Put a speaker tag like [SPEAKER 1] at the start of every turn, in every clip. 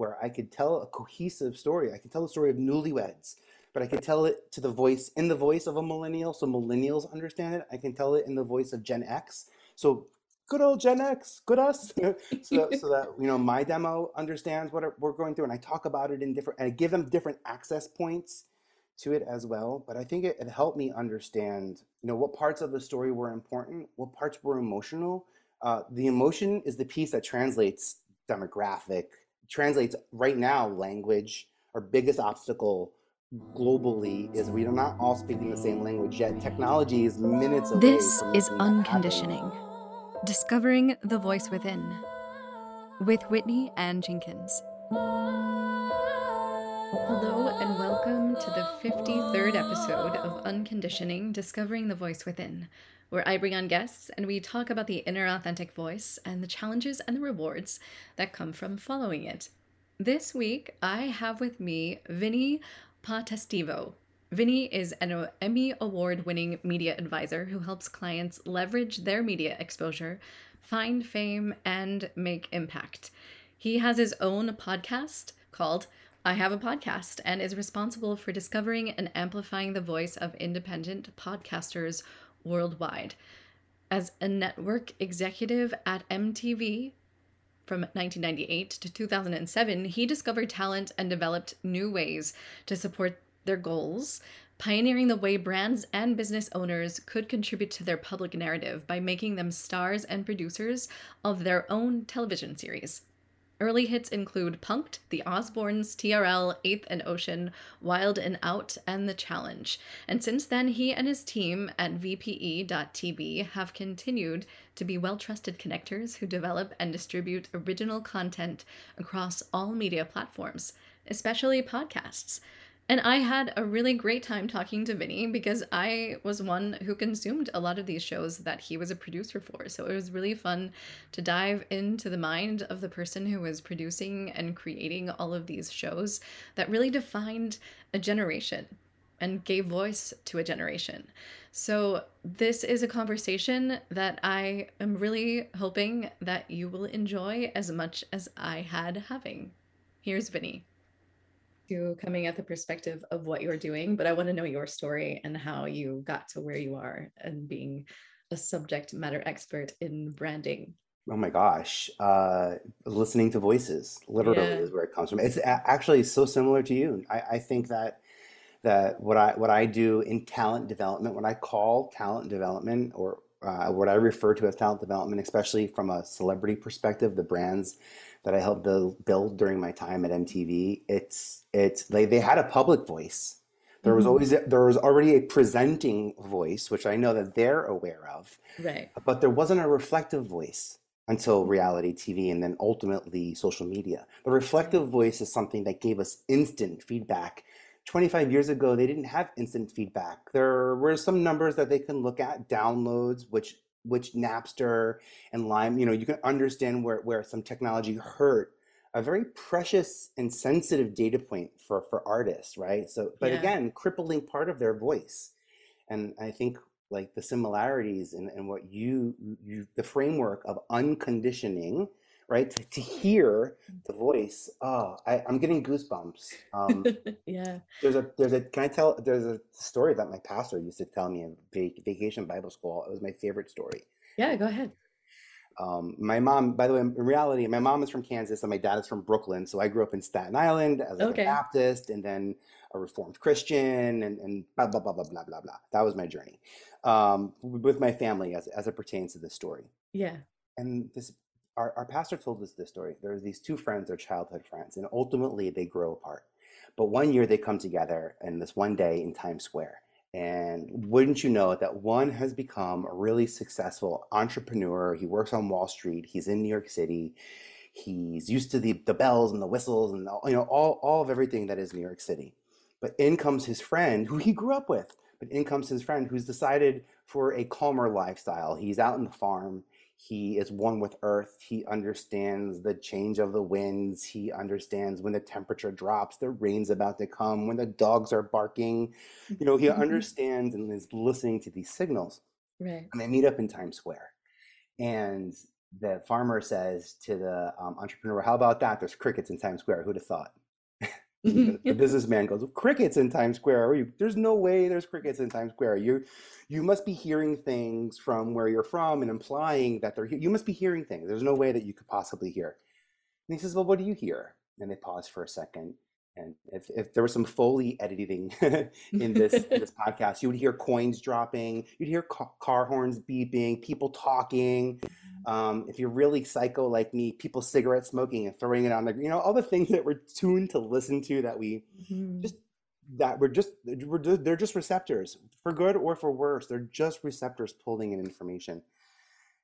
[SPEAKER 1] where I could tell a cohesive story. I could tell the story of newlyweds, but I could tell it to the voice in the voice of a millennial, so millennials understand it. I can tell it in the voice of Gen X, so good old Gen X, good us, so that, so that you know my demo understands what we're going through, and I talk about it in different, and I give them different access points to it as well. But I think it, it helped me understand, you know, what parts of the story were important, what parts were emotional. Uh, the emotion is the piece that translates demographic, translates right now language. Our biggest obstacle globally is we are not all speaking the same language yet. Technology is minutes away.
[SPEAKER 2] This is. Unconditioning Discovering the Voice Within with Whitney and Jenkins. Hello, and welcome to the 53rd episode of Unconditioning Discovering the Voice Within, where I bring on guests and we talk about the inner authentic voice and the challenges and the rewards that come from following it. This week, I have with me Vinny Potestivo. Vinny is an Emmy Award winning media advisor who helps clients leverage their media exposure, find fame, and make impact. He has his own podcast called I Have a Podcast and is responsible for discovering and amplifying the voice of independent podcasters worldwide. As a network executive at MTV, from 1998 to 2007, he discovered talent and developed new ways to support their goals, pioneering the way brands and business owners could contribute to their public narrative by making them stars and producers of their own television series. Early hits include Punk'd, The Osbournes, TRL, Eighth and Ocean, Wild and Out, and The Challenge. And since then, he and his team at VPE.tv have continued to be well trusted connectors who develop and distribute original content across all media platforms, especially podcasts. And I had a really great time talking to Vinny because I was one who consumed a lot of these shows that he was a producer for. So it was really fun to dive into the mind of the person who was producing and creating all of these shows that really defined a generation and gave voice to a generation. So, this is a conversation that I am really hoping that you will enjoy as much as I had having. Here's Vinny to coming at the perspective of what you're doing, but I want to know your story and how you got to where you are and being a subject matter expert in branding.
[SPEAKER 1] Oh my gosh. Uh, listening to voices literally
[SPEAKER 2] Yeah.
[SPEAKER 1] is where it comes from. It's actually so similar to you. I, I think that that what I what I do in talent development, what I call talent development, or uh, what I refer to as talent development, especially from a celebrity perspective, the brands that I helped build, build during my time at MTV, it's it's they they had a public voice. There was
[SPEAKER 2] Mhm.
[SPEAKER 1] always there was already a presenting voice, which I know that they're aware of,
[SPEAKER 2] Right.
[SPEAKER 1] but there wasn't a reflective voice until reality TV and then ultimately social media. The reflective voice is something that gave us instant feedback. 25 years ago, they didn't have instant feedback. There were some numbers that they can look at, downloads, which which Napster and Lime, you know, you can understand where, where some technology hurt a very precious and sensitive data point for for artists, right? So, but
[SPEAKER 2] Yeah.
[SPEAKER 1] again, crippling part of their voice. And I think like the similarities and, in what you you the framework of unconditioning, right? To, to hear the voice. Oh, I, I'm getting goosebumps. Um,
[SPEAKER 2] yeah.
[SPEAKER 1] there's a there's a can I tell there's a story that my pastor used to tell me in vac- vacation Bible school. It was my favorite story.
[SPEAKER 2] Yeah, go ahead.
[SPEAKER 1] Um, my mom, by the way, in reality, my mom is from Kansas and my dad is from Brooklyn. So I grew up in Staten Island as like a
[SPEAKER 2] Okay.
[SPEAKER 1] Baptist and then a Reformed Christian and, and blah, blah, blah, blah, blah, blah, blah. That was my journey um, with my family as, as it pertains to this story.
[SPEAKER 2] Yeah.
[SPEAKER 1] And this, our, our pastor told us this story. There were these two friends, they're childhood friends, and ultimately they grow apart. But one year they come together and this one day in Times Square. And wouldn't you know it, that one has become a really successful entrepreneur. He works on Wall Street. He's in New York City. He's used to the, the bells and the whistles and all, you know all, all of everything that is New York City. But in comes his friend who he grew up with. But in comes his friend who's decided for a calmer lifestyle. He's out in the farm. He is one with earth. He understands the change of the winds. He understands when the temperature drops, the rain's about to come, when the dogs are barking. You know, he understands and is listening to these signals.
[SPEAKER 2] Right.
[SPEAKER 1] And they meet up in Times Square. And the farmer says to the um, entrepreneur, "How about that? There's crickets in Times Square. Who'd have thought?" Mm-hmm. the, the businessman goes, "Crickets in Times Square? You, there's no way there's crickets in Times Square. You, you must be hearing things from where you're from and implying that they're. You must be hearing things. There's no way that you could possibly hear." And he says, "Well, what do you hear?" And they pause for a second. And if, if there was some Foley editing in this in this podcast, you would hear coins dropping, you'd hear ca- car horns beeping, people talking. Um, if you're really psycho like me, people cigarette smoking and throwing it on the, you know, all the things that we're tuned to listen to that we
[SPEAKER 2] Mhm.
[SPEAKER 1] just that we're just we're they're just receptors for good or for worse. They're just receptors pulling in information.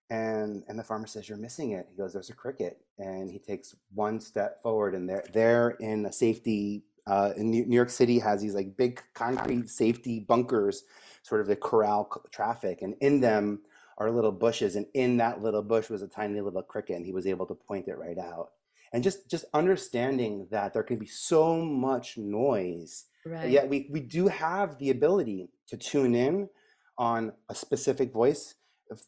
[SPEAKER 1] And and the farmer says, "You're missing it." He goes, "There's a cricket," and he takes one step forward, and they're they're in a safety. Uh, in New York City has these like big concrete safety bunkers, sort of to corral traffic, and in them are little bushes, and in that little bush was a tiny little cricket, and he was able to point it right out. And just just understanding that there can be so much noise
[SPEAKER 2] Right.
[SPEAKER 1] yet we, we do have the ability to tune in on a specific voice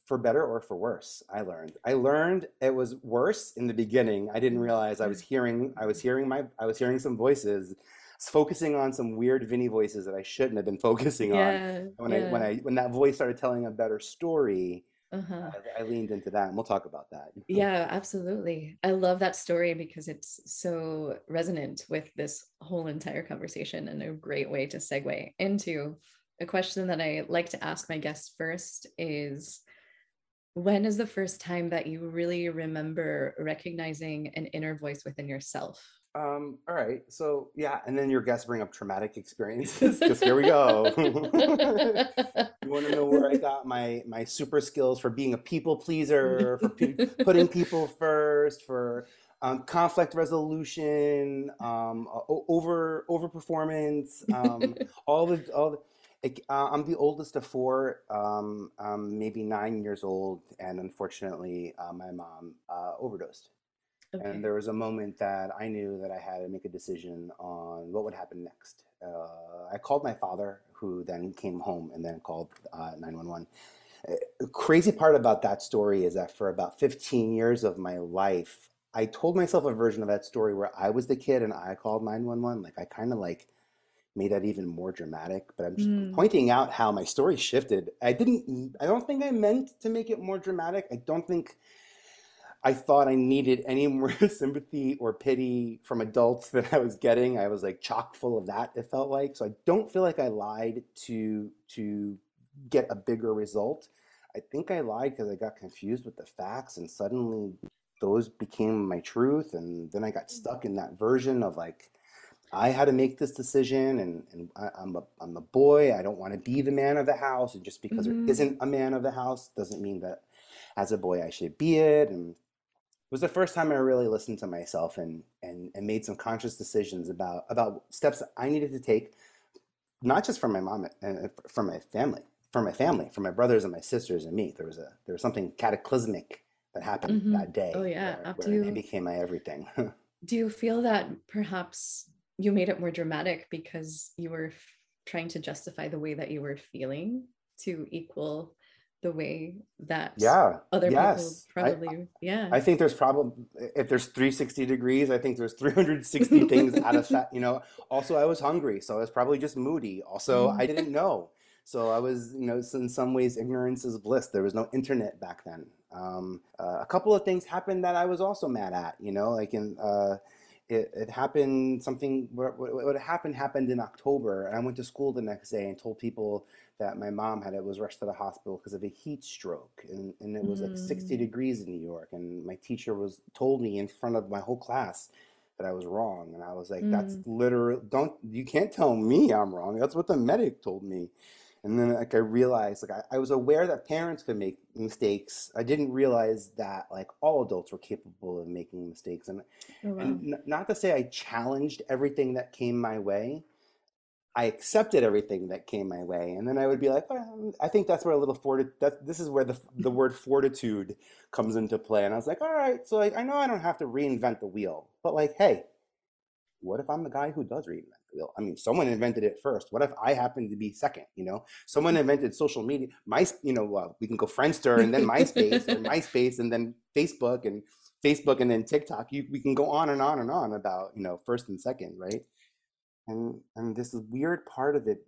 [SPEAKER 1] for better or for worse i learned i learned it was worse in the beginning i didn't realize i was mm. hearing i was hearing my i was hearing some voices focusing on some weird vinny voices that i shouldn't have been focusing on
[SPEAKER 2] Yeah.
[SPEAKER 1] when i when i when that voice started telling a better story
[SPEAKER 2] Uh-huh.
[SPEAKER 1] I, I leaned into that and we'll talk about that
[SPEAKER 2] Yeah, absolutely. I love that story because it's so resonant with this whole entire conversation and a great way to segue into a question that I like to ask my guests first is when is the first time that you really remember recognizing an inner voice within yourself?
[SPEAKER 1] Um all right so yeah and then your guests bring up traumatic experiences because here we go You want to know where I got my my super skills for being a people pleaser, for pe- putting people first, for um, conflict resolution, um, over over performance, um, all the all. The, uh, I'm the oldest of four, um, um, maybe nine years old, and unfortunately, uh, my mom uh, overdosed.
[SPEAKER 2] Okay.
[SPEAKER 1] And there was a moment that I knew that I had to make a decision on what would happen next. Uh, I called my father, who then came home and then called uh, 911. Uh, crazy part about that story is that for about 15 years of my life, I told myself a version of that story where I was the kid and I called 911. Like I kind of like made that even more dramatic, but I'm just
[SPEAKER 2] Mm.
[SPEAKER 1] pointing out how my story shifted. I didn't, I don't think I meant to make it more dramatic. I don't think I thought I needed any more sympathy or pity from adults than I was getting. I was like chock full of that, it felt like. So I don't feel like I lied to to get a bigger result. I think I lied because I got confused with the facts and suddenly those became my truth and then I got stuck in that version of like I had to make this decision and, and I, I'm a I'm a boy. I don't want to be the man of the house. And just because
[SPEAKER 2] Mhm.
[SPEAKER 1] there isn't a man of the house doesn't mean that as a boy I should be it. And it was the first time I really listened to myself and and and made some conscious decisions about about steps I needed to take, not just for my mom and for my family, for my family, for my brothers and my sisters and me. There was a there was something cataclysmic that happened
[SPEAKER 2] Mhm.
[SPEAKER 1] that day
[SPEAKER 2] Oh, yeah.
[SPEAKER 1] where, where it became my everything.
[SPEAKER 2] Do you feel that perhaps you made it more dramatic because you were f- trying to justify the way that you were feeling to equal the way that
[SPEAKER 1] yeah.
[SPEAKER 2] other
[SPEAKER 1] yes.
[SPEAKER 2] people
[SPEAKER 1] I-
[SPEAKER 2] probably yeah
[SPEAKER 1] I think there's probably if there's 360 degrees, I think there's 360 things out of that. You know. Also, I was hungry, so I was probably just moody. Also, I didn't know, so I was, you know, in some ways, ignorance is bliss. There was no internet back then. Um, uh, a couple of things happened that I was also mad at. You know, like in. Uh, it, it happened something what, what what happened happened in October and I went to school the next day and told people that my mom had it was rushed to the hospital because of a heat stroke and, and it was like 60
[SPEAKER 2] Mm.
[SPEAKER 1] degrees in New York and my teacher was told me in front of my whole class that I was wrong and I was like that's
[SPEAKER 2] Mm.
[SPEAKER 1] literal don't you can't tell me I'm wrong that's what the medic told me and then like I realized like I, I was aware that parents could make mistakes I didn't realize that like all adults were capable of making mistakes and
[SPEAKER 2] Oh, wow.
[SPEAKER 1] and n- not to say I challenged everything that came my way. I accepted everything that came my way, and then I would be like, well, I think that's where a little forti- that this is where the the word fortitude comes into play. And I was like, all right, so like I know I don't have to reinvent the wheel, but like, hey, what if I'm the guy who does reinvent? I mean, someone invented it first. What if I happen to be second? You know, someone invented social media. My, you know, uh, we can go Friendster and then MySpace or MySpace and then Facebook and Facebook and then TikTok. You, we can go on and on and on about you know first and second, right? And and this is weird part of it,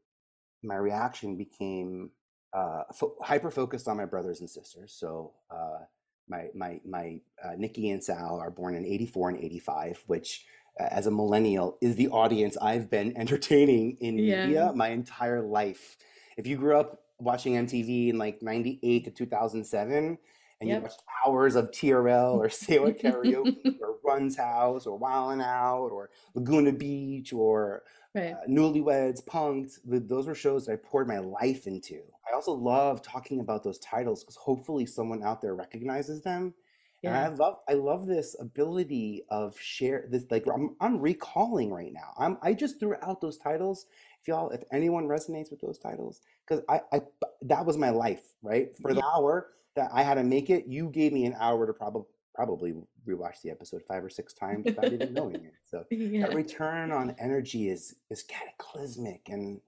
[SPEAKER 1] my reaction became uh, fo- hyper focused on my brothers and sisters. So. Uh, my my my uh, Nikki and Sal are born in 84 and 85, which as a millennial is the audience I've been entertaining in
[SPEAKER 2] Yeah.
[SPEAKER 1] media my entire life. If you grew up watching MTV in like 98 to 2007 and you
[SPEAKER 2] Yep.
[SPEAKER 1] watched hours of TRL or Say What? Karaoke or Run's House or Wildin' Out or Laguna Beach or
[SPEAKER 2] Right.
[SPEAKER 1] uh, Newlyweds, Punk'd, th- those were shows that I poured my life into. I also love talking about those titles because hopefully someone out there recognizes them and I love I love this ability of share this like I'm I'm recalling right now. I'm I just threw out those titles. If y'all if anyone resonates with those titles, because I, I that was my life, right? For the hour that I had to make it, you gave me an hour to probably probably rewatch the episode five or six times without even knowing it. So that return on energy is is cataclysmic and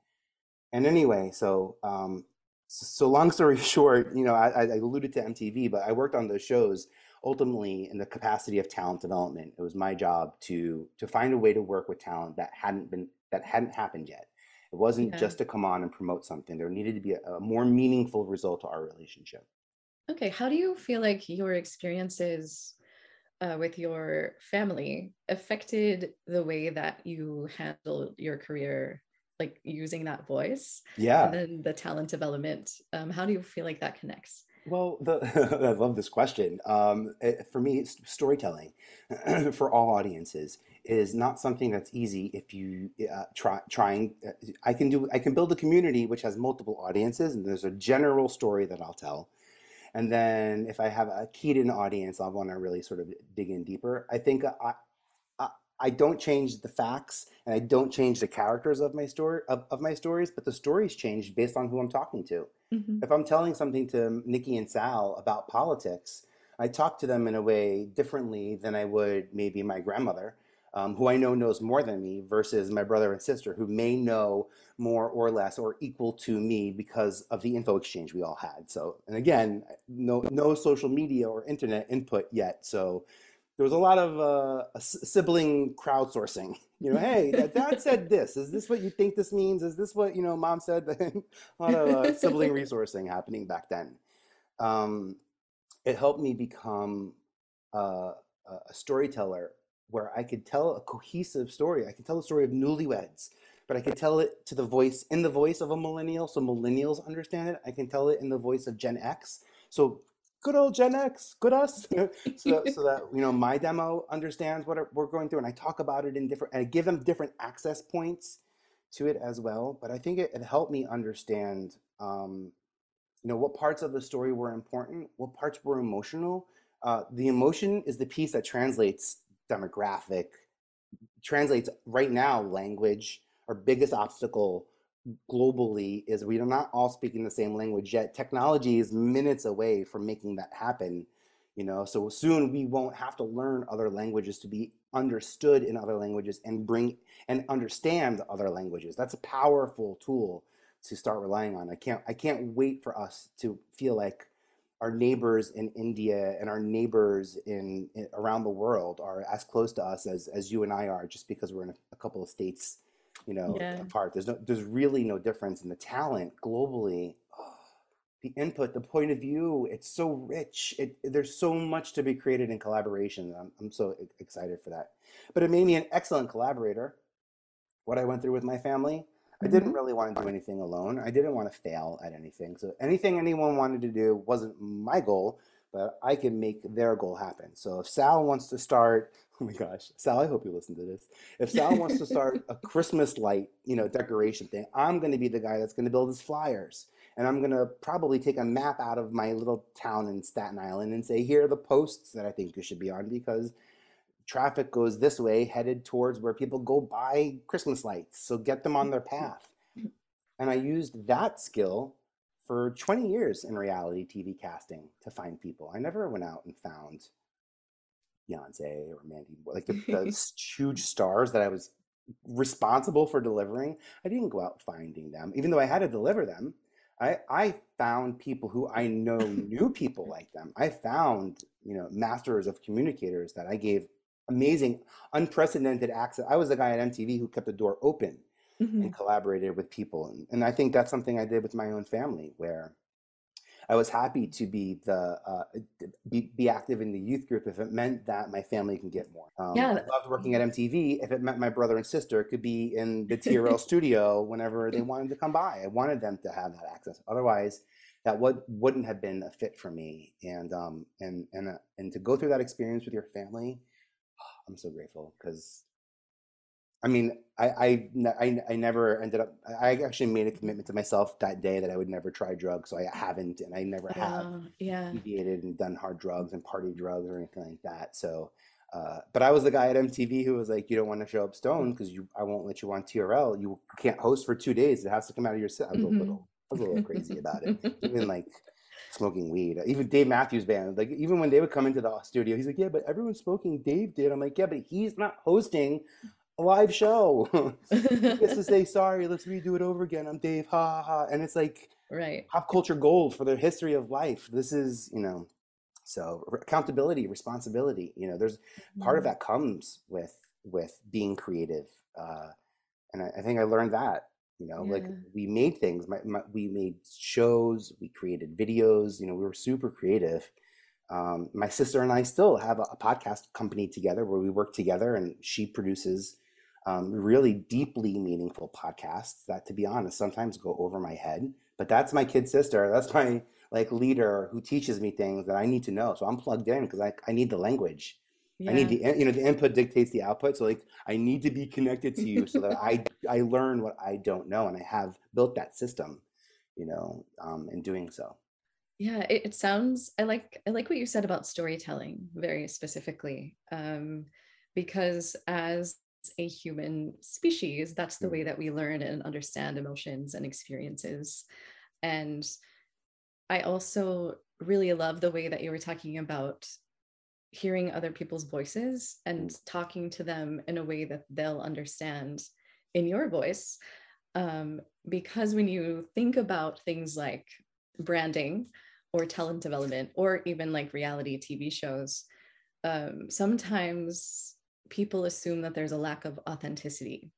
[SPEAKER 1] and anyway, so um, so, so long story short, you know, I I alluded to MTV, but I worked on those shows ultimately in the capacity of talent development. It was my job to to find a way to work with talent that hadn't been that hadn't happened yet. It wasn't
[SPEAKER 2] Yeah.
[SPEAKER 1] just to come on and promote something. There needed to be a, a more meaningful result to our relationship.
[SPEAKER 2] Okay. How do you feel like your experiences uh, with your family affected the way that you handle your career, like using that voice and
[SPEAKER 1] Yeah.
[SPEAKER 2] then the talent development? Um, how do you feel like that connects?
[SPEAKER 1] Well, the, I love this question. Um, eh, for me, s- storytelling for all audiences is not something that's easy if you uh, try trying. uh, I can do. I can build a community which has multiple audiences, and there's a general story that I'll tell. And then if I have a keyed in audience, I'll want to really sort of dig in deeper. I think I, I, I don't change the facts and I don't change the characters of my story of, of my stories, but the stories change based on who I'm talking to
[SPEAKER 2] Mhm.
[SPEAKER 1] if I'm telling something to Nikki and Sal about politics, I talk to them in a way differently than I would maybe my grandmother, um, who I know knows more than me, versus my brother and sister, who may know more or less or equal to me because of the info exchange we all had. So, and again, no no social media or internet input yet. So there was a lot of uh, sibling crowdsourcing. You know, hey, dad said this. Is this what you think this means? Is this what you know mom said? a lot of uh, sibling resourcing happening back then. Um, it helped me become uh, a a storyteller where I could tell a cohesive story. I could tell the story of newlyweds, but I could tell it to the voice in the voice of a millennial, so millennials understand it. I can tell it in the voice of Gen X, so good old Gen X, good us, so that, so that you know my demo understands what we're going through, and I talk about it in different, and I give them different access points to it as well. But I think it, it helped me understand. Um, you know what parts of the story were important what parts were emotional uh, the emotion is the piece that translates demographic translates right now language our biggest obstacle globally is we are not all speaking the same language yet technology is minutes away from making that happen you know? So soon we won't have to learn other languages to be understood in other languages and bring and understand other languages. That's a powerful tool to start relying on. I can't i can't wait for us to feel like our neighbors in India and our neighbors in, in around the world are as close to us as as you and I are, just because we're in a, a couple of states, you know,
[SPEAKER 2] Yeah.
[SPEAKER 1] apart. There's no, there's really no difference in the talent globally. Oh, the input, the point of view, it's so rich. It, there's so much to be created in collaboration. I'm, I'm so excited for that. But it made me an excellent collaborator. What I went through with my family, I didn't
[SPEAKER 2] Mhm.
[SPEAKER 1] really want to do anything alone. I didn't want to fail at anything. So anything anyone wanted to do wasn't my goal, but I can make their goal happen. So if Sal wants to start, oh my gosh, Sal, I hope you listen to this. If Sal wants to start a Christmas light, you know, decoration thing, I'm going to be the guy that's going to build his flyers. And I'm going to probably take a map out of my little town in Staten Island and say, here are the posts that I think you should be on because traffic goes this way, headed towards where people go buy Christmas lights. So get them on their path. And I used that skill for 20 years in reality TV casting to find people. I never went out and found, Beyonce or Mandy, like the, the huge stars that I was responsible for delivering. I didn't go out finding them, even though I had to deliver them. I, I found people who I know knew people like them. I found, you know, masters of communicators that I gave amazing, unprecedented access. I was the guy at MTV who kept the door open
[SPEAKER 2] hmm
[SPEAKER 1] and collaborated with people. And, and I think that's something I did with my own family, where I was happy to be the uh, be, be active in the youth group if it meant that my family can get more. Um,
[SPEAKER 2] Yeah.
[SPEAKER 1] I loved working at MTV if it meant my brother and sister could be in the TRL studio whenever they wanted to come by. I wanted them to have that access. Otherwise, that would wouldn't have been a fit for me. And um and and uh, and to go through that experience with your family, I'm so grateful because I mean, I, I, I, I never ended up, I actually made a commitment to myself that day that I would never try drugs. So I haven't, and I never have
[SPEAKER 2] Uh, yeah.
[SPEAKER 1] deviated and done hard drugs and party drugs or anything like that. So, uh, but I was the guy at MTV who was like, you don't want to show up stoned because you, I won't let you on TRL. You can't host for two days. It has to come out of your set. I was a
[SPEAKER 2] hmm
[SPEAKER 1] little, I was a little crazy about it. Even like smoking weed. Even Dave Matthews Band, like even when they would come into the studio, he's like, yeah, but everyone's smoking. Dave did. I'm like, yeah, but he's not hosting a live show. gets to say, sorry, let's redo it over again. I'm Dave, ha ha ha. And it's like
[SPEAKER 2] Right.
[SPEAKER 1] pop culture gold for the history of life. This is, you know, so accountability, responsibility. You know, there's part of
[SPEAKER 2] Mhm.
[SPEAKER 1] that comes with with being creative, uh, and I, I think I learned that. You know, like we made things. My, my, we made shows. We created videos. You know, we were super creative. Um, my sister and I still have a, a podcast company together where we work together, and she produces um, really deeply meaningful podcasts that, to be honest, sometimes go over my head. But that's my kid sister. That's my like leader who teaches me things that I need to know. So I'm plugged in because I, I need the language. I need the you know the input dictates the output. So like I need to be connected to you so that I I learn what I don't know, and I have built that system. You know, um, in doing so.
[SPEAKER 2] Yeah, it, it sounds I like I like what you said about storytelling very specifically. Um, because as a human species, that's the
[SPEAKER 1] Mm.
[SPEAKER 2] way that we learn and understand emotions and experiences. And I also really love the way that you were talking about hearing other people's voices and talking to them in a way that they'll understand in your voice. Um, because when you think about things like branding or talent development or even like reality TV shows, um, sometimes people assume that there's a lack of authenticity.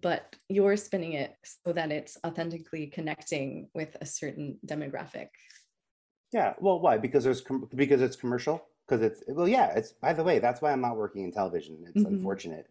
[SPEAKER 2] But you're spinning it so that it's authentically connecting with a certain demographic.
[SPEAKER 1] Yeah. Well, why? Because there's com- because it's commercial. Because it's well, yeah. It's by the way, that's why I'm not working in television. It's
[SPEAKER 2] Mhm.
[SPEAKER 1] unfortunate.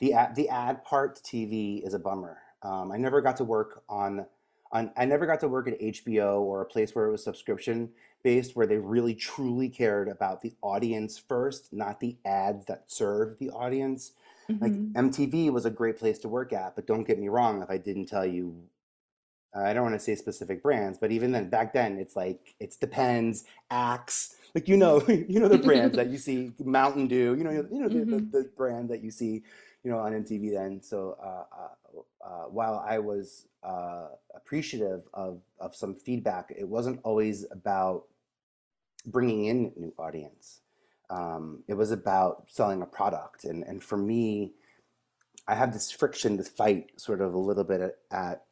[SPEAKER 1] The ad, the ad part TV is a bummer. Um, I never got to work on on. I never got to work at HBO or a place where it was subscription based, where they really truly cared about the audience first, not the ads that serve the audience. Like
[SPEAKER 2] Mhm.
[SPEAKER 1] MTV was a great place to work at, but don't get me wrong. If I didn't tell you I don't want to say specific brands, but even then, back then, it's like it's Depends, Axe, like you know, you know the brands that you see, Mountain Dew, you know, you know the, the, the brand that you see, you know, on MTV then. So uh, uh, uh, while I was uh, appreciative of of some feedback, it wasn't always about bringing in new audience. Um, it was about selling a product, and and for me, I have this friction, this fight, sort of a little bit at, at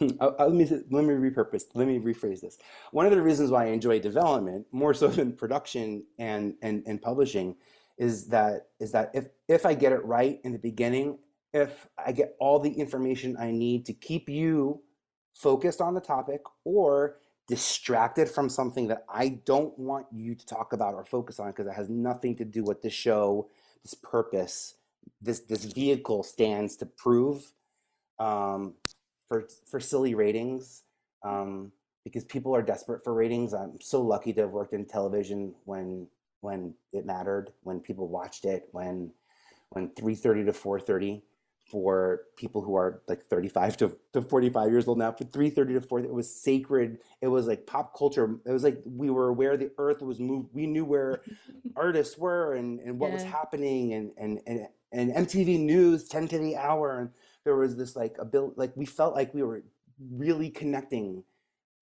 [SPEAKER 1] uh, uh, let me let me repurpose. Let me rephrase this. One of the reasons why I enjoy development more so than production and and and publishing is that is that if if I get it right in the beginning, if I get all the information I need to keep you focused on the topic or distracted from something that I don't want you to talk about or focus on because it has nothing to do with this show, this purpose, this this vehicle stands to prove um, for for silly ratings um, because people are desperate for ratings. I'm so lucky to have worked in television when when it mattered, when people watched it, when when 3:30 to 4:30 for people who are like 35 to, to 45 years old now. For 3:30 to 4 it was sacred. It was like pop culture. It was like we were aware the earth was moved we knew where artists were and, and what was happening and, and and and MTV News 10 to the hour and there was this like ability like we felt like we were really connecting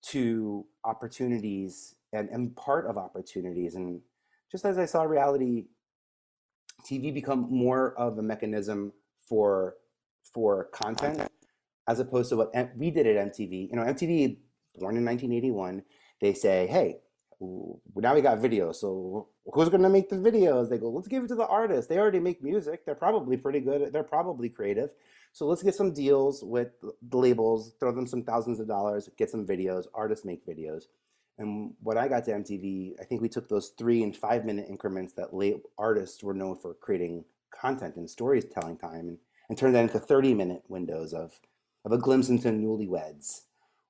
[SPEAKER 1] to opportunities and, and part of opportunities. And just as I saw reality TV become more of a mechanism for for content as opposed to what M- we did at MTV. You know, MTV, born in 1981, they say, hey, now we got video, so who's going to make the videos? They go, let's give it to the artists. They already make music. They're probably pretty good. They're probably creative. So let's get some deals with the labels, throw them some thousands of dollars, get some videos. Artists make videos. And when I got to MTV, I think we took those three and five minute increments that late artists were known for creating content and storytelling time and, and turned that into 30 minute windows of, of a glimpse into newlyweds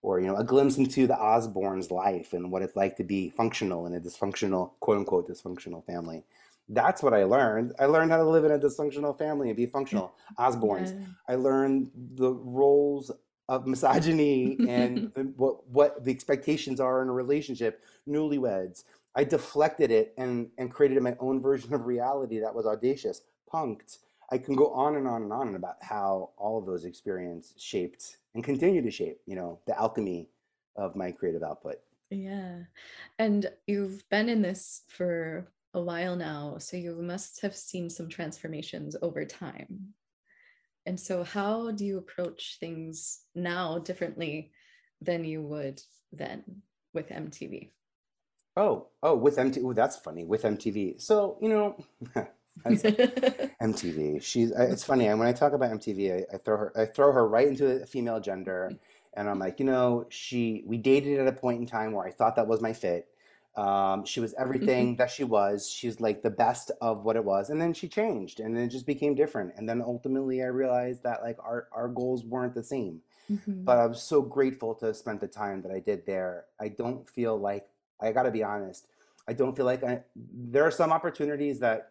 [SPEAKER 1] or you know a glimpse into the Osbournes' life and what it's like to be functional in a dysfunctional quote unquote dysfunctional family. That's what I learned. I learned how to live in a dysfunctional family and be functional. Osbournes.
[SPEAKER 2] Yeah.
[SPEAKER 1] I learned the roles of misogyny and the- what what the expectations are in a relationship. Newlyweds. I deflected it and and created my own version of reality that was audacious, punked. I can go on and on and on about how all of those experiences shaped and continue to shape, you know, the alchemy of my creative output.
[SPEAKER 2] Yeah. And you've been in this for a while now, so you must have seen some transformations over time. And so, how do you approach things now differently than you would then with MTV?
[SPEAKER 1] Oh, oh, with MTV. Oh, that's funny. With MTV. So, you know, MTV. She's. I- It's funny. and When I talk about MTV, I, I throw her. I throw her right into the female gender, and I'm like, you know, she. We dated at a point in time where I thought that was my fit. Um, she was everything that she was. She's like the best of what it was, and then she changed, and then it just became different. And then ultimately, I realized that like our our goals weren't the same.
[SPEAKER 2] Mhm.
[SPEAKER 1] but I was so grateful to have spent the time that I did there. I don't feel like I got to be honest. I don't feel like I. There are some opportunities that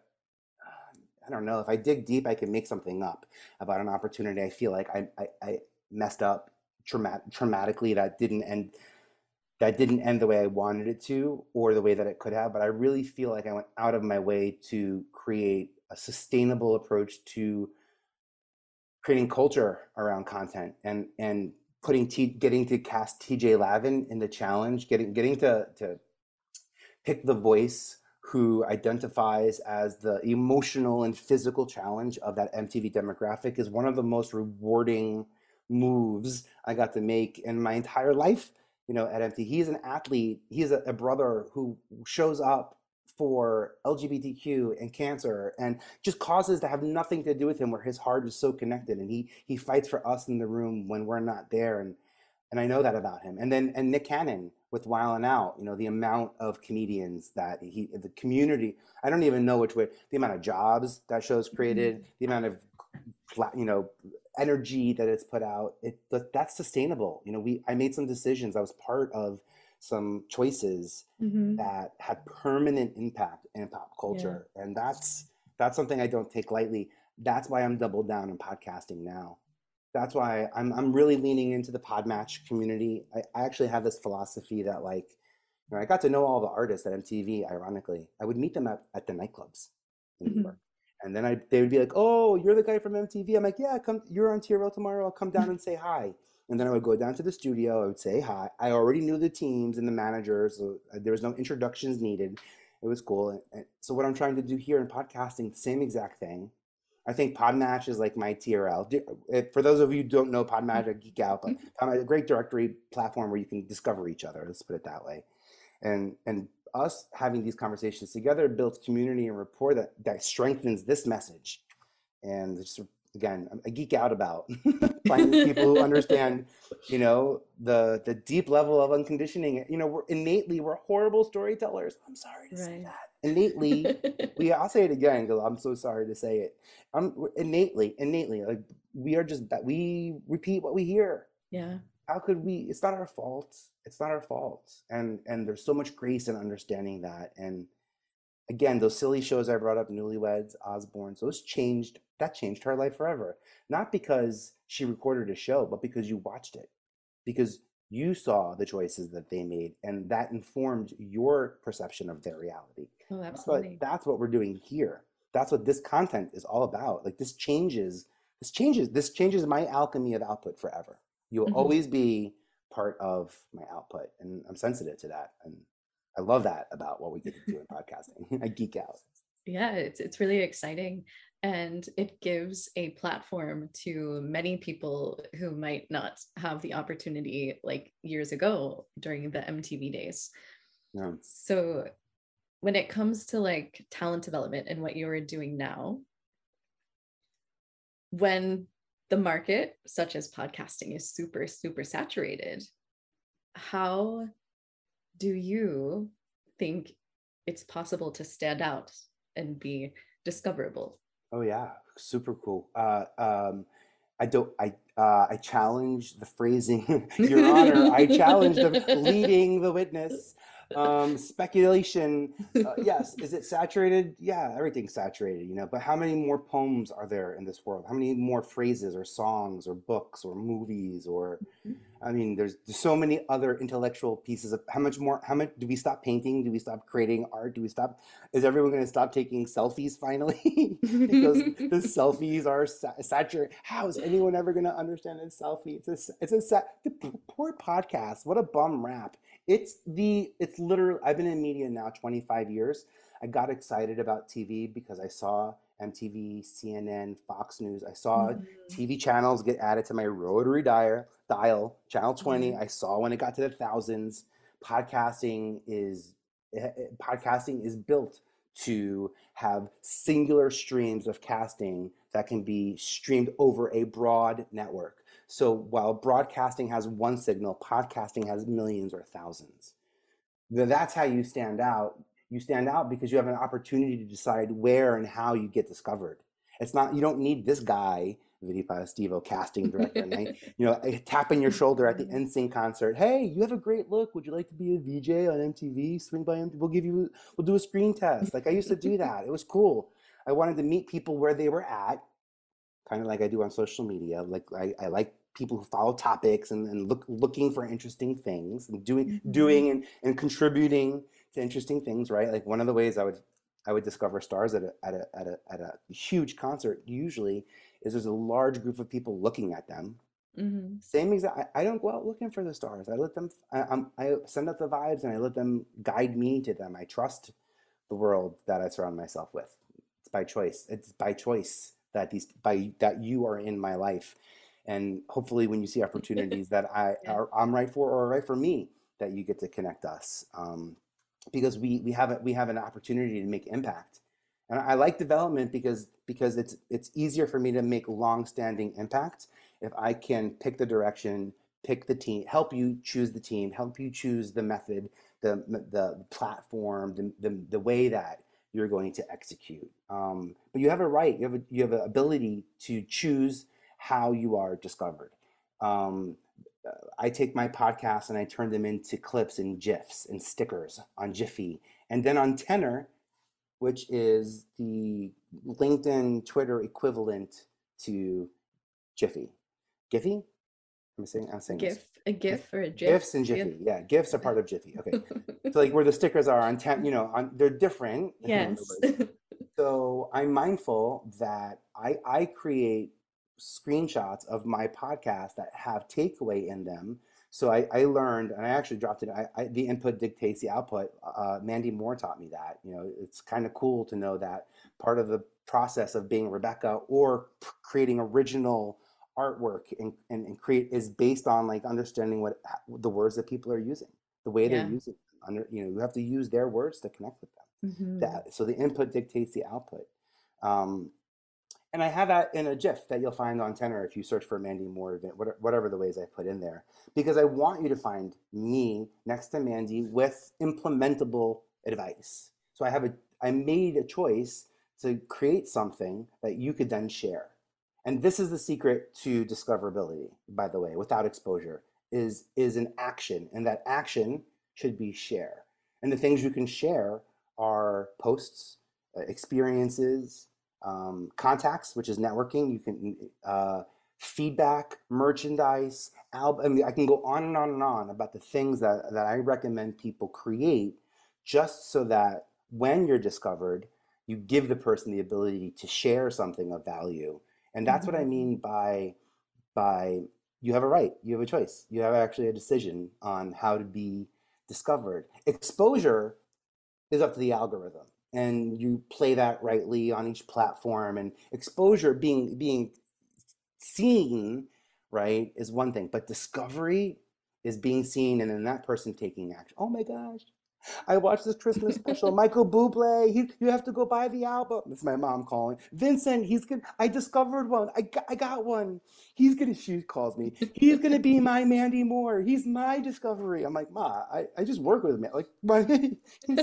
[SPEAKER 1] I don't know. If I dig deep, I can make something up about an opportunity. I feel like I I, I messed up traumat- traumatically that didn't end that didn't end the way I wanted it to or the way that it could have. But I really feel like I went out of my way to create a sustainable approach to creating culture around content and and putting T, getting to cast TJ Lavin in the challenge, getting getting to to pick the voice who identifies as the emotional and physical challenge of that MTV demographic is one of the most rewarding moves I got to make in my entire life. You know, at MTV, he's an athlete. He's a, a brother who shows up for LGBTQ and cancer and just causes to have nothing to do with him where his heart is so connected and he he fights for us in the room when we're not there and and I know that about him. And then and Nick Cannon with Wild and Out, you know, the amount of comedians that he the community, I don't even know which way, the amount of jobs that show's created, the amount of you know, energy that it's put out. It that, that's sustainable. You know, we I made some decisions. I was part of some choices
[SPEAKER 2] Mhm.
[SPEAKER 1] that had permanent impact in pop
[SPEAKER 2] Yeah.
[SPEAKER 1] culture and that's that's something i don't take lightly that's why i'm doubled down in podcasting now that's why i'm, I'm really leaning into the podmatch community I, I actually have this philosophy that like you know, i got to know all the artists at mtv ironically i would meet them at, at the nightclubs in new
[SPEAKER 2] Mhm.
[SPEAKER 1] york and then I, they would be like oh you're the guy from mtv i'm like yeah come you're on trl tomorrow i'll come down and say hi and then I would go down to the studio. I would say hi. I already knew the teams and the managers. So uh, there was no introductions needed. It was cool. And, and so what I'm trying to do here in podcasting, same exact thing. I think Podmatch is like my TRL. For those of you who don't know Podmatch, I geek out, but mm-hmm. Podmatch, a great directory platform where you can discover each other. Let's put it that way. And and us having these conversations together builds community and rapport that that strengthens this message. And just again, I geek out about finding people who understand, you know, the the deep level of unconditioning. You know, we're innately we're horrible storytellers. I'm sorry to say that. Innately, we I'll say it again because I'm so sorry to say it. I'm innately, innately like we are just that we repeat what we hear.
[SPEAKER 2] yeah.
[SPEAKER 1] How could we? It's not our fault. It's not our fault. And and there's so much grace in understanding that. And again, those silly shows I brought up, Newlyweds, Osbournes, those changed. That changed her life forever. Not because she recorded a show, but because you watched it. Because you saw the choices that they made, and that informed your perception of their reality.
[SPEAKER 2] Oh, absolutely.
[SPEAKER 1] But that's what we're doing here. That's what this content is all about. Like this changes, this changes, this changes my alchemy of output forever. You will
[SPEAKER 2] Mhm.
[SPEAKER 1] always be part of my output, and I'm sensitive to that. And I love that about what we get to do in podcasting. I geek out.
[SPEAKER 2] Yeah, it's it's really exciting and it gives a platform to many people who might not have the opportunity like years ago during the MTV days.
[SPEAKER 1] Yeah.
[SPEAKER 2] So when it comes to like talent development and what you're doing now, when the market, such as podcasting, is super, super saturated, how do you think it's possible to stand out and be discoverable?
[SPEAKER 1] Oh yeah, super cool. Uh, um, I don't. I uh, I challenge the phrasing, Your Honor. I challenge the leading the witness um, speculation. Uh, yes, is it saturated? Yeah, everything's saturated, you know. But how many more poems are there in this world? How many more phrases or songs or books or movies or? Mm-hmm. I mean, there's, there's so many other intellectual pieces of how much more. How much do we stop painting? Do we stop creating art? Do we stop? Is everyone going to stop taking selfies finally? because the selfies are sa- saturated. How is anyone ever going to understand a selfie? It's a it's a sa- the poor podcast. What a bum rap it's the it's literally I've been in media now 25 years. I got excited about TV because I saw MTV, CNN, Fox News. I saw mm-hmm. TV channels get added to my rotary dial, dial channel 20. Mm-hmm. I saw when it got to the thousands. Podcasting is eh, eh, podcasting is built to have singular streams of casting that can be streamed over a broad network. So while broadcasting has one signal, podcasting has millions or thousands. That's how you stand out. You stand out because you have an opportunity to decide where and how you get discovered. It's not you don't need this guy, Vinny Potestivo, casting director, and you know, tapping your shoulder at the NSYNC mm-hmm. concert. Hey, you have a great look. Would you like to be a VJ on MTV? Swing by MTV. We'll give you. We'll do a screen test. Like I used to do that. It was cool. I wanted to meet people where they were at kind of like I do on social media. Like I, I like people who follow topics and, and look looking for interesting things and doing mm-hmm. doing and, and contributing to interesting things, right? Like one of the ways I would I would discover stars at a at a at a at a huge concert usually is there's a large group of people looking at them. Mm-hmm. Same exact. I, I, don't go out looking for the stars. I let them. I, I'm, I send out the vibes and I let them guide me to them. I trust the world that I surround myself with. It's by choice. It's by choice that these by that you are in my life. And hopefully when you see opportunities that i are i'm right for or right for me that you get to connect us um, because we we have a, we have an opportunity to make impact. And i like development because because it's it's easier for me to make long-standing impact if i can pick the direction pick the team help you choose the team help you choose the method the the platform the, the, the way that you're going to execute. Um, but you have a right, you have a, you have an ability to choose how you are discovered. Um, uh, I take my podcasts and I turn them into clips and GIFs and stickers on Giphy. And then on Tenor, which is the LinkedIn, Twitter equivalent to Giphy. Giphy? I'm saying, I'm saying
[SPEAKER 2] GIF. A GIF or a GIF?
[SPEAKER 1] GIFs and Giphy. Yeah, GIFs are part of Giphy. Okay. so like where the stickers are on ten, you know, on they're different.
[SPEAKER 2] Yes.
[SPEAKER 1] so I'm mindful that I I create screenshots of my podcast that have takeaway in them. So I, I learned, and I actually dropped it. I, I the input dictates the output. Uh, Mandy Moore taught me that. You know, it's kind of cool to know that part of the process of being Rebecca or creating original artwork and, and, and, create is based on like understanding what the words that people are using the way yeah. they're using them. under you know you have to use their words to connect with them mm-hmm. that so the input dictates the output um, and i have that in a gif that you'll find on tenor if you search for mandy moore whatever the ways i put in there because i want you to find me next to mandy with implementable advice so i have a i made a choice to create something that you could then share and this is the secret to discoverability by the way without exposure is is an action and that action should be share. And the things you can share are posts uh, experiences um, contacts which is networking. You can uh, feedback merchandise album I, mean, I can go on and on and on about the things that, that i recommend people create just so that when you're discovered you give the person the ability to share something of value and that's what I mm-hmm. mean by by you have a right, you have a choice, you have actually a decision on how to be discovered. Exposure is up to the algorithm and you play that rightly on each platform and exposure being being seen right is one thing but discovery is being seen and then that person taking action oh my gosh I watched this Christmas special. Michael Bublé, he, you have to go buy the album. It's my mom calling. Vincent, he's gonna. I discovered one. I got, I got one. He's gonna. She calls me. He's gonna be my Mandy Moore. He's my discovery. I'm like, Ma, I, I just work with him. Like, my, you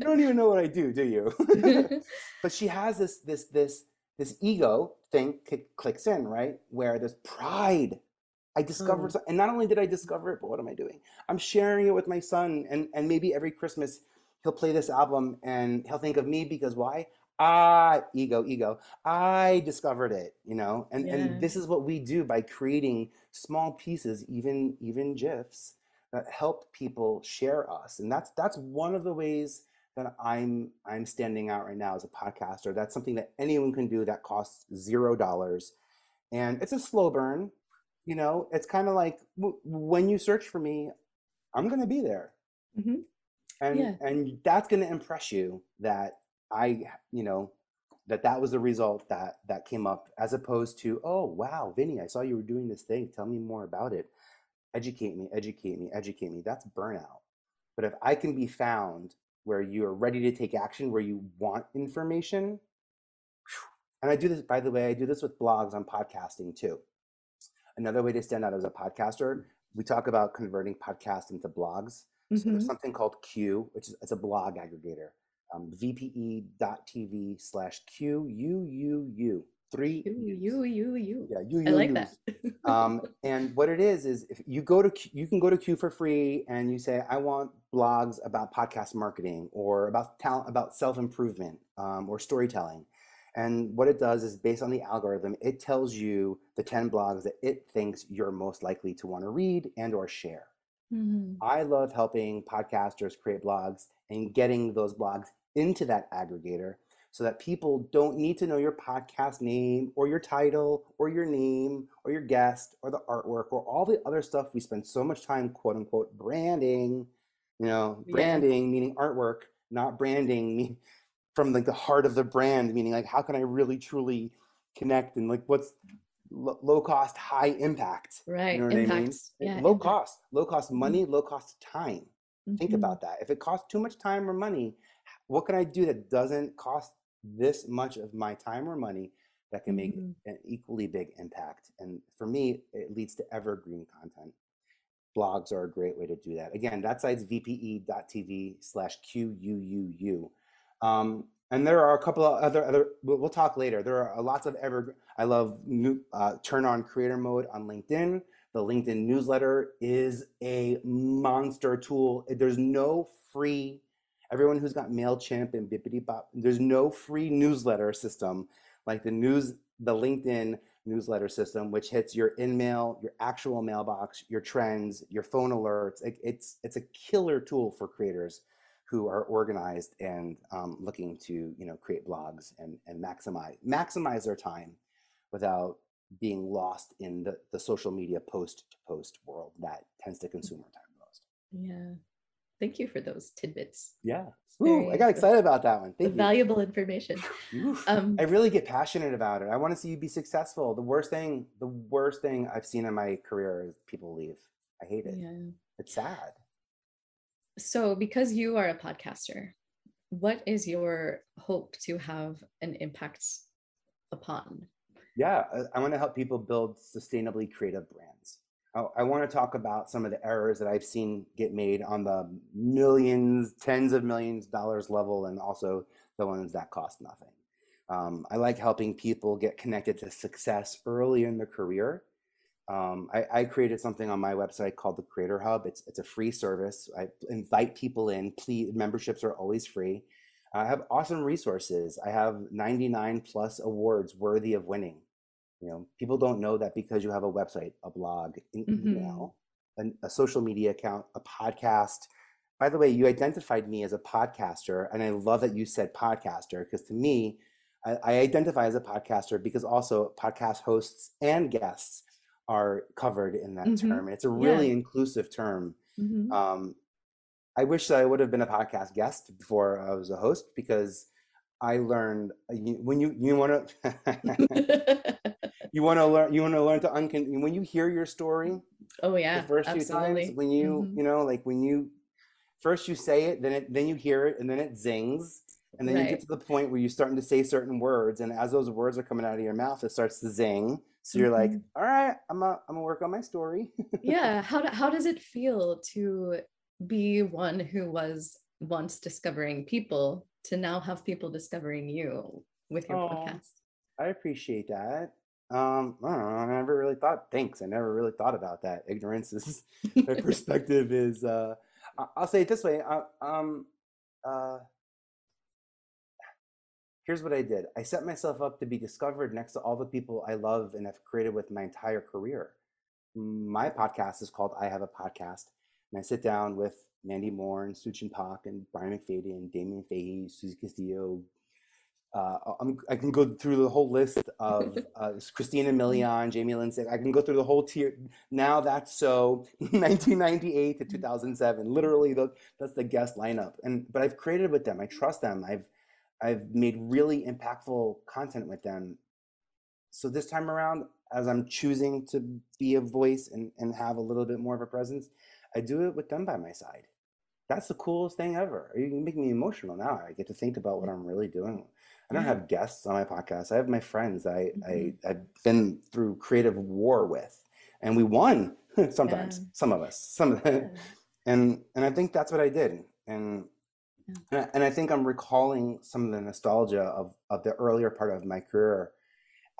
[SPEAKER 1] don't even know what I do, do you? but she has this, this, this, this ego thing clicks in, right? Where there's pride I discovered,
[SPEAKER 2] Mm.
[SPEAKER 1] and not only did I discover it, but what am I doing? I'm sharing it with my son, and and maybe every Christmas he'll play this album and he'll think of me because why? I ego ego. I discovered it, you know, and
[SPEAKER 2] Yeah.
[SPEAKER 1] and this is what we do by creating small pieces, even even gifs that help people share us, and that's that's one of the ways that I'm I'm standing out right now as a podcaster. That's something that anyone can do that costs zero dollars, and it's a slow burn you know, it's kind of like w- when you search for me, I'm going to be there.
[SPEAKER 2] Mhm.
[SPEAKER 1] And
[SPEAKER 2] Yeah.
[SPEAKER 1] and that's going to impress you that I, you know, that that was the result that that came up as opposed to, "Oh, wow, Vinny, I saw you were doing this thing. Tell me more about it. Educate me, educate me, educate me." That's burnout. But if I can be found where you're ready to take action, where you want information, and I do this by the way, I do this with blogs on podcasting too another way to stand out as a podcaster we talk about converting podcasts into blogs so there's
[SPEAKER 2] Mhm.
[SPEAKER 1] something called q which is it's a blog aggregator um, vpe.tv slash q u u u three
[SPEAKER 2] You, you, you, you.
[SPEAKER 1] yeah you
[SPEAKER 2] I
[SPEAKER 1] you
[SPEAKER 2] like that.
[SPEAKER 1] Um, and what it is is if you go to Q, you can go to q for free and you say i want blogs about podcast marketing or about talent about self-improvement um, or storytelling and what it does is based on the algorithm it tells you the 10 blogs that it thinks you're most likely to want to read and or share
[SPEAKER 2] Mhm.
[SPEAKER 1] i love helping podcasters create blogs and getting those blogs into that aggregator so that people don't need to know your podcast name or your title or your name or your guest or the artwork or all the other stuff we spend so much time quote unquote branding you know
[SPEAKER 2] Yeah.
[SPEAKER 1] branding meaning artwork not branding me from like the heart of the brand meaning like how can i really truly connect and like what's lo- low cost high impact
[SPEAKER 2] Right.
[SPEAKER 1] you know what i mean
[SPEAKER 2] Yeah.
[SPEAKER 1] low
[SPEAKER 2] impact.
[SPEAKER 1] cost low cost money low cost time think
[SPEAKER 2] Mhm.
[SPEAKER 1] about that if it costs too much time or money what can i do that doesn't cost this much of my time or money that can make
[SPEAKER 2] Mhm.
[SPEAKER 1] an equally big impact and for me it leads to evergreen content blogs are a great way to do that again that site's vpe.tv slash quuu um, and there are a couple of other other we'll, talk later. There are lots of ever i love new uh, turn on creator mode on linkedin. The linkedin newsletter is a monster tool. There's no free everyone who's got mailchimp and bippity bop there's no free newsletter system like the news the linkedin newsletter system which hits your in-mail your actual mailbox your trends your phone alerts. It- it's it's a killer tool for creators who are organized and um, looking to you know create blogs and and maximize maximize their time without being lost in the, the social media post to post world that tends to consume our time most
[SPEAKER 2] Yeah. Thank you for those tidbits.
[SPEAKER 1] yeah Ooh, i got excited about that one thank you
[SPEAKER 2] valuable information. Um,
[SPEAKER 1] I really get passionate about it. I want to see you be successful. The worst thing, the worst thing I've seen in my career is people leave. I hate it.
[SPEAKER 2] yeah.
[SPEAKER 1] It's sad.
[SPEAKER 2] So, because you are a podcaster, what is your hope to have an impact upon?
[SPEAKER 1] Yeah, I, I want to help people build sustainably creative brands. I, I want to talk about some of the errors that I've seen get made on the millions, tens of millions dollars level, and also the ones that cost nothing. Um, I like helping people get connected to success early in their career. Um, I, I created something on my website called the Creator Hub. It's it's a free service. I invite people in. Please, memberships are always free. I have awesome resources. I have 99 plus awards worthy of winning. You know, people don't know that because you have a website, a blog, an
[SPEAKER 2] Mhm.
[SPEAKER 1] email, an, a social media account, a podcast. By the way, you identified me as a podcaster, and I love that you said podcaster because to me, I, I identify as a podcaster because also podcast hosts and guests are covered in that
[SPEAKER 2] Mhm.
[SPEAKER 1] term. It's a
[SPEAKER 2] Yeah.
[SPEAKER 1] really inclusive term.
[SPEAKER 2] Mhm.
[SPEAKER 1] Um, I wish that I would have been a podcast guest before I was a host because I learned uh, when you you want to you want to learn you want to learn to uncon when you hear your story
[SPEAKER 2] oh yeah,
[SPEAKER 1] the first few times when you
[SPEAKER 2] Mhm.
[SPEAKER 1] you know like when you first you say it then it then you hear it and then it zings and then you get to the point where you're starting to say certain words and as those words are coming out of your mouth it starts to zing so you're like
[SPEAKER 2] Mhm.
[SPEAKER 1] all right i'm a, i'm gonna work on my story
[SPEAKER 2] yeah how, do, how does it feel to be one who was once discovering people to now have people discovering you with your
[SPEAKER 1] Oh.
[SPEAKER 2] podcast
[SPEAKER 1] i appreciate that um i don't know i never really thought thanks i never really thought about that ignorance is my perspective is uh I- i'll say it this way uh, um uh here's what i did i set myself up to be discovered next to all the people i love and have created with my entire career my podcast is called i have a podcast and i sit down with mandy moore and suchin pak and brian mcfadden and damien fahey susie castillo uh, I'm, I can go through the whole list of uh, Christina Milian, Jamie Lindsay. I can go through the whole tier. Now that's so 1998 to 2007. Literally, the, that's the guest lineup. And but I've created with them. I trust them. I've I've made really impactful content with them. So this time around, as I'm choosing to be a voice and, and have a little bit more of a presence, I do it with them by my side. That's the coolest thing ever. You can make me emotional now. I get to think about what I'm really doing. I don't
[SPEAKER 2] Yeah.
[SPEAKER 1] have guests on my podcast. I have my friends I,
[SPEAKER 2] Mhm.
[SPEAKER 1] I I've been through creative war with, and we won sometimes.
[SPEAKER 2] Yeah.
[SPEAKER 1] Some of us, some of them, and and I think that's what I did. And
[SPEAKER 2] Yeah.
[SPEAKER 1] and I, and I think I'm recalling some of the nostalgia of of the earlier part of my career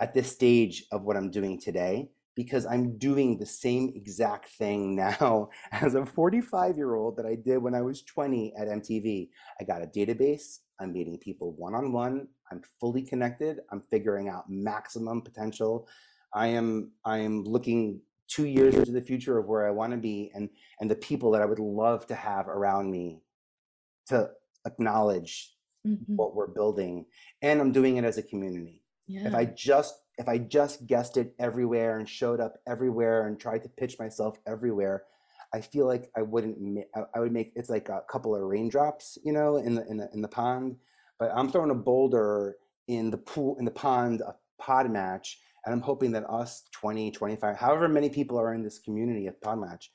[SPEAKER 1] at this stage of what I'm doing today because I'm doing the same exact thing now as a 45 year old that I did when I was 20 at MTV. I got a database. I'm meeting people one on one. I'm fully connected. I'm figuring out maximum potential. I am I am looking two years into the future of where I want to be and and the people that I would love to have around me to acknowledge
[SPEAKER 2] Mhm.
[SPEAKER 1] what we're building. And I'm doing it as a community
[SPEAKER 2] yeah
[SPEAKER 1] if i just if i just guessed it everywhere and showed up everywhere and tried to pitch myself everywhere i feel like i wouldn't ma- I, I would make it's like a couple of raindrops you know in the in the in the pond but i'm throwing a boulder in the pool in the pond a Podmatch and i'm hoping that us 20 25 however many people are in this community of Podmatch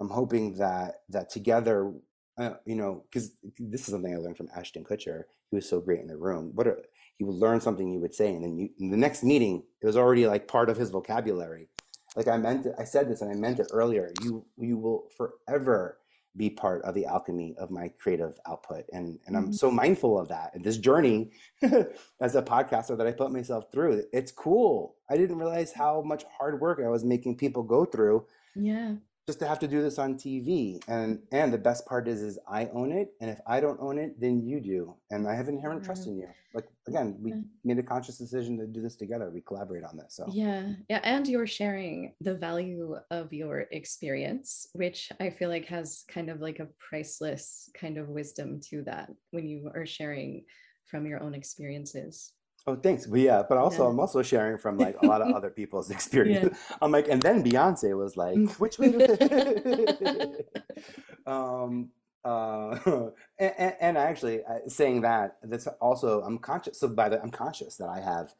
[SPEAKER 1] i'm hoping that that together uh, you know because this is something i learned from ashton kutcher. He was so great in the room. What a, he would learn something you would say and then you, in the next meeting it was already like part of his vocabulary. Like i meant it i said this and i meant it earlier. You you will forever be part of the alchemy of my creative output and and i'm
[SPEAKER 2] Mhm.
[SPEAKER 1] so mindful of that and this journey as a podcaster that i put myself through it's cool. I didn't realize how much hard work i was making people go through
[SPEAKER 2] yeah
[SPEAKER 1] just to have to do this on TV. And and the best part is is I own it. And if I don't own it, then you do. And I have inherent trust
[SPEAKER 2] mm-hmm.
[SPEAKER 1] in you. Like again, we
[SPEAKER 2] Yeah.
[SPEAKER 1] made a conscious decision to do this together. We collaborate on this. So
[SPEAKER 2] Yeah, yeah, and you're sharing the value of your experience, which I feel like has kind of like a priceless kind of wisdom to that when you are sharing from your own experiences.
[SPEAKER 1] Oh thanks. But yeah, but also
[SPEAKER 2] Yeah.
[SPEAKER 1] I'm also sharing from like a lot of other people's experience. I'm like, and then Beyonce was like,
[SPEAKER 2] Mm.
[SPEAKER 1] which way um uh and, and actually uh, saying that that's also i'm conscious so by the i'm conscious that i have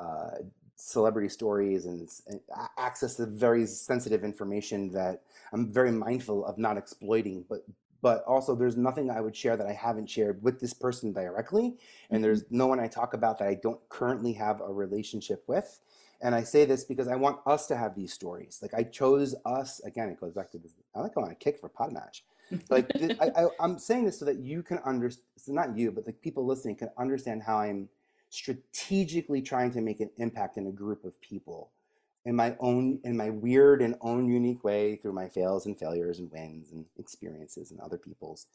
[SPEAKER 1] uh celebrity stories and, s- and a- access to very sensitive information that i'm very mindful of not exploiting but but also there's nothing i would share that i haven't shared with this person directly and there's mm-hmm. no one i talk about that i don't currently have a relationship with and I say this because I want us to have these stories. Like I chose us again. It goes back to this. I like going on a kick for Podmatch. Like th- I, I, I'm saying this so that you can understand. So not you, but the people listening can understand how I'm strategically trying to make an impact in a group of people, in my own, in my weird and own unique way through my fails and failures and wins and experiences and other people's,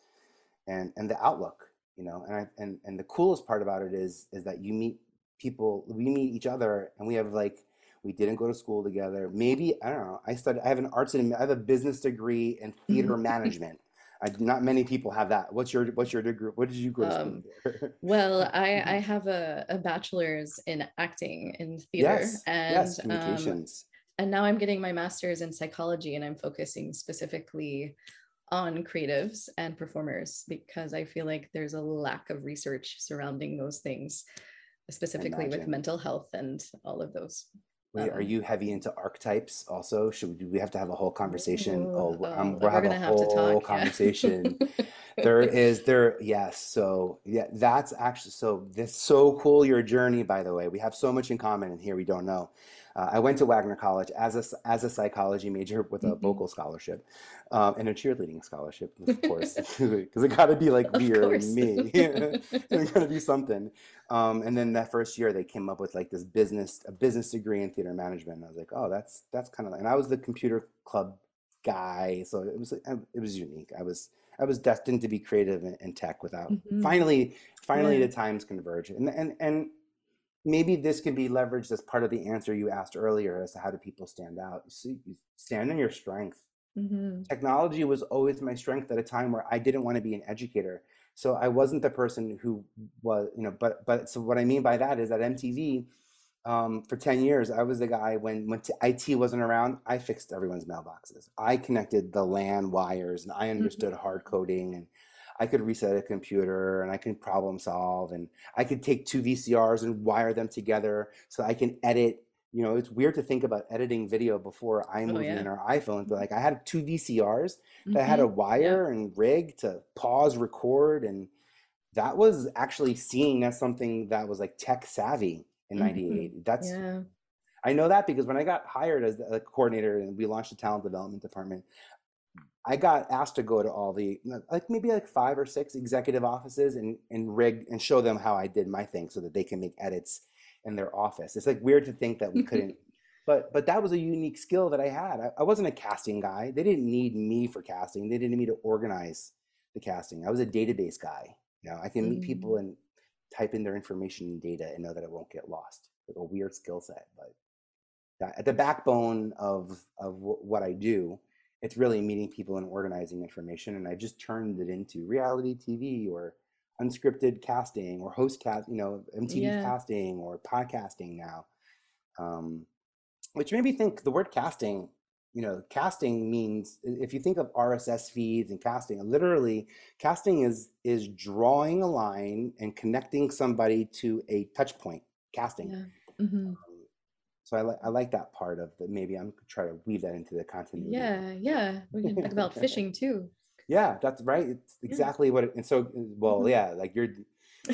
[SPEAKER 1] and and the outlook. You know, and I and and the coolest part about it is is that you meet people we meet each other and we have like we didn't go to school together maybe i don't know i studied i have an arts and i have a business degree in theater management I, not many people have that. What's your what's your degree what did you go to
[SPEAKER 2] Um, Well, I, I have a, a bachelor's in acting in theater,
[SPEAKER 1] yes
[SPEAKER 2] and
[SPEAKER 1] yes
[SPEAKER 2] um, and now I'm getting my master's in psychology, and I'm focusing specifically on creatives and performers because I feel like there's a lack of research surrounding those things, specifically with mental health and all of those.
[SPEAKER 1] Wait, are um, you heavy into archetypes also? Should we, do we have to have a whole conversation? Oh, oh um, we'll have a have whole talk, conversation. Yeah. There is there yes. So yeah, that's actually so this so cool your journey. By the way, we have so much in common, and here we don't know. Uh, I went to Wagner College as a, as a psychology major with a mm-hmm. vocal scholarship um, and a cheerleading scholarship, of course, because it got to be like weird and me. it's got to be something. Um, and then that first year, they came up with like this business a business degree in theater management. And I was like, oh, that's that's kind of like, and I was the computer club guy, so it was it was unique. I was I was destined to be creative in, tech without mm-hmm. finally finally yeah. the times converge and and and maybe this can be leveraged as part of the answer you asked earlier as to how do people stand out. You you stand in your strength. Mm-hmm. Technology was always my strength at a time where I didn't want to be an educator. So I wasn't the person who was, you know, but but so what I mean by that is at MTV, um, for 10 years, I was the guy when when IT wasn't around, I fixed everyone's mailboxes. I connected the LAN wires and I mm-hmm. understood mm-hmm. hard coding and I could reset a computer and I can problem solve and I could take two VCRs and wire them together so I can edit. You know, it's weird to think about editing video before iMovie oh, yeah. and our iPhones, but like I had two VCRs that mm-hmm. had a wire yeah. and rig to pause, record, and that was actually seen as something that was like tech savvy in '98. Mm-hmm. That's yeah. I know that because when I got hired as the coordinator and we launched the talent development department, I got asked to go to all the like maybe like five or six executive offices and and rig and show them how I did my thing so that they can make edits in their office. It's like weird to think that we couldn't but but that was a unique skill that I had. I, I, wasn't a casting guy. They didn't need me for casting. They didn't need me to organize the casting. I was a database guy. You know, I can meet people mm. Type in their information and data and know that it won't get lost. Like a weird skill set, but at the backbone of of what I do it's really meeting people and organizing information. And I just turned it into reality TV or unscripted casting or host cast, you know, MTV yeah. casting or podcasting now. Um, which made me think the word casting, you know, casting means if you think of RSS feeds and casting, literally casting is is drawing a line and connecting somebody to a touch point. Casting. Yeah. Mm-hmm. Um, so I like I like that part of the maybe I'm try to weave that into the content.
[SPEAKER 2] Yeah, yeah. We can talk about fishing too.
[SPEAKER 1] Yeah, that's right. It's exactly yeah. what. It, and so, well, mm-hmm. yeah, like you're,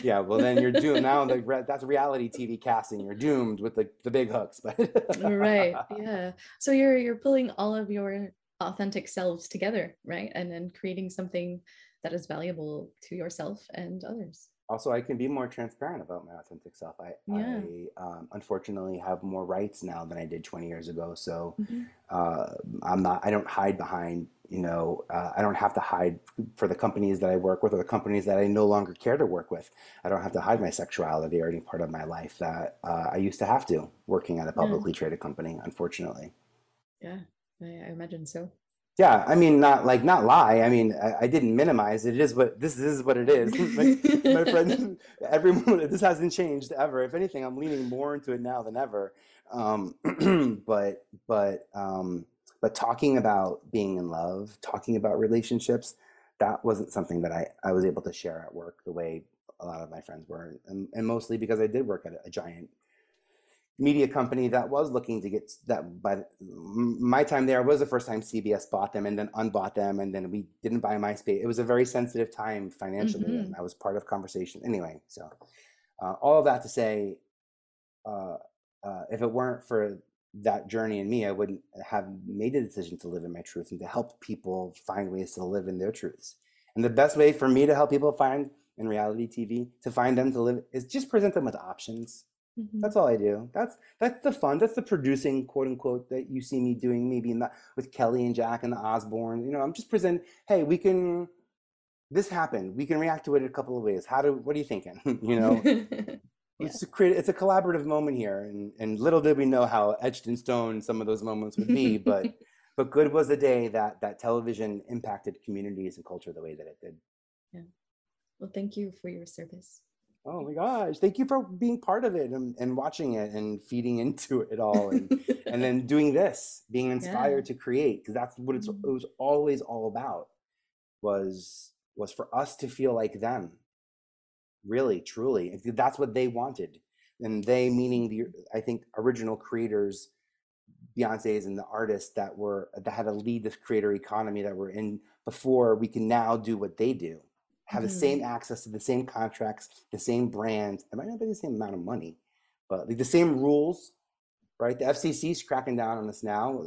[SPEAKER 1] yeah. Well, then you're doomed now. Like that's reality TV casting. You're doomed with the the big hooks. But
[SPEAKER 2] right, yeah. So you're you're pulling all of your authentic selves together, right, and then creating something that is valuable to yourself and others
[SPEAKER 1] also I can be more transparent about my authentic self. I, yeah. I um, unfortunately have more rights now than I did 20 years ago. So mm-hmm. uh, I'm not, I don't hide behind, you know, uh, I don't have to hide for the companies that I work with or the companies that I no longer care to work with. I don't have to hide my sexuality or any part of my life that uh, I used to have to working at a publicly yeah. traded company, unfortunately.
[SPEAKER 2] Yeah, I, imagine so
[SPEAKER 1] yeah i mean not like not lie i mean i, I didn't minimize it. it is what this, this is what it is like, my friend everyone this hasn't changed ever if anything i'm leaning more into it now than ever um, but but um, but talking about being in love talking about relationships that wasn't something that i i was able to share at work the way a lot of my friends were and, and mostly because i did work at a, a giant media company that was looking to get that by my time there was the first time cbs bought them and then unbought them and then we didn't buy myspace it was a very sensitive time financially mm-hmm. and i was part of conversation anyway so uh, all of that to say uh, uh, if it weren't for that journey in me i wouldn't have made the decision to live in my truth and to help people find ways to live in their truths and the best way for me to help people find in reality tv to find them to live is just present them with options Mm-hmm. That's all I do. That's that's the fun. That's the producing, quote unquote, that you see me doing maybe in the, with Kelly and Jack and the Osbourne. You know, I'm just present. Hey, we can. This happened. We can react to it a couple of ways. How do? What are you thinking? you know, yeah. it's a create. It's a collaborative moment here, and and little did we know how etched in stone some of those moments would be. But but good was the day that that television impacted communities and culture the way that it did.
[SPEAKER 2] Yeah. Well, thank you for your service.
[SPEAKER 1] Oh my gosh. Thank you for being part of it and, and watching it and feeding into it all and, and then doing this, being inspired yeah. to create because that's what it's, mm-hmm. it was always all about. was was for us to feel like them really truly that's what they wanted and they meaning the i think original creators beyonce's and the artists that were that had to lead this creator economy that we're in before we can now do what they do have mm-hmm. the same access to the same contracts the same brands it might not be the same amount of money but like the same rules right? The FCC is cracking down on this now.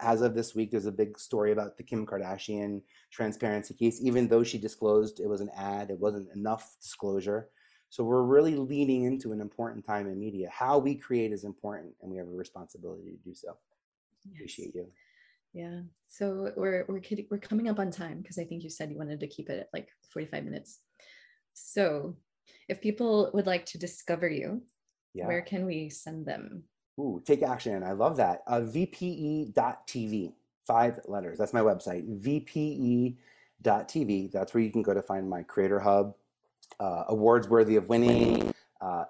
[SPEAKER 1] As of this week, there's a big story about the Kim Kardashian transparency case. Even though she disclosed it was an ad, it wasn't enough disclosure. So we're really leaning into an important time in media. How we create is important, and we have a responsibility to do so. Yes. Appreciate you.
[SPEAKER 2] Yeah. So we're we're kidding, we're coming up on time because I think you said you wanted to keep it at like 45 minutes. So if people would like to discover you, yeah. where can we send them?
[SPEAKER 1] Ooh, take action. I love that. Uh, VPE.tv, five letters. That's my website, VPE.tv. That's where you can go to find my Creator Hub, uh, awards worthy of winning, uh,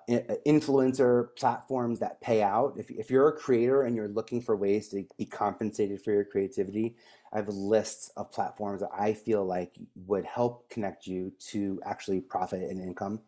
[SPEAKER 1] influencer platforms that pay out. If, if you're a creator and you're looking for ways to be compensated for your creativity, I have lists of platforms that I feel like would help connect you to actually profit and income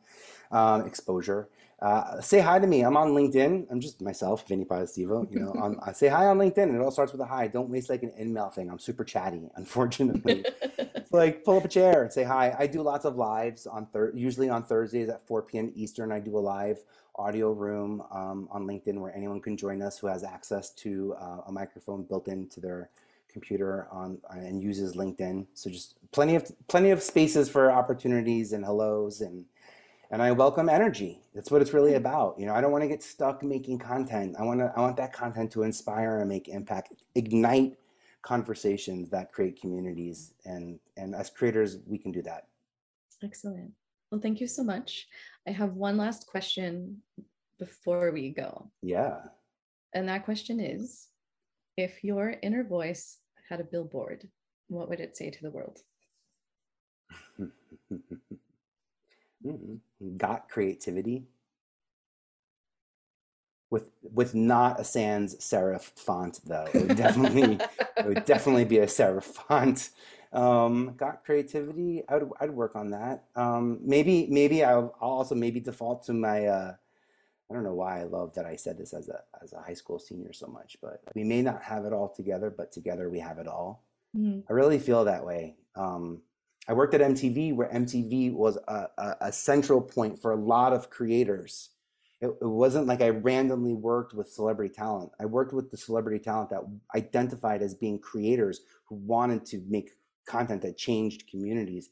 [SPEAKER 1] um, exposure. Uh, say hi to me. I'm on LinkedIn. I'm just myself, Vinny Potestivo. You know, on, I say hi on LinkedIn, and it all starts with a hi. Don't waste like an email thing. I'm super chatty, unfortunately. like pull up a chair and say hi. I do lots of lives on thir- usually on Thursdays at 4 p.m. Eastern. I do a live audio room um, on LinkedIn where anyone can join us who has access to uh, a microphone built into their computer on and uses LinkedIn. So just plenty of plenty of spaces for opportunities and hellos and and I welcome energy. That's what it's really about. You know, I don't want to get stuck making content. I want to I want that content to inspire and make impact, ignite conversations that create communities and and as creators we can do that.
[SPEAKER 2] Excellent. Well, thank you so much. I have one last question before we go.
[SPEAKER 1] Yeah.
[SPEAKER 2] And that question is if your inner voice had a billboard, what would it say to the world?
[SPEAKER 1] Mm-hmm. got creativity with with not a sans serif font though. It would definitely it would definitely be a serif font. Um, got creativity. I'd I'd work on that. Um, maybe maybe I'll, I'll also maybe default to my. Uh, I don't know why I love that I said this as a as a high school senior so much, but we may not have it all together, but together we have it all. Mm-hmm. I really feel that way. Um, I worked at MTV where MTV was a, a, a central point for a lot of creators. It, it, wasn't like I randomly worked with celebrity talent. I worked with the celebrity talent that identified as being creators who wanted to make content that changed communities.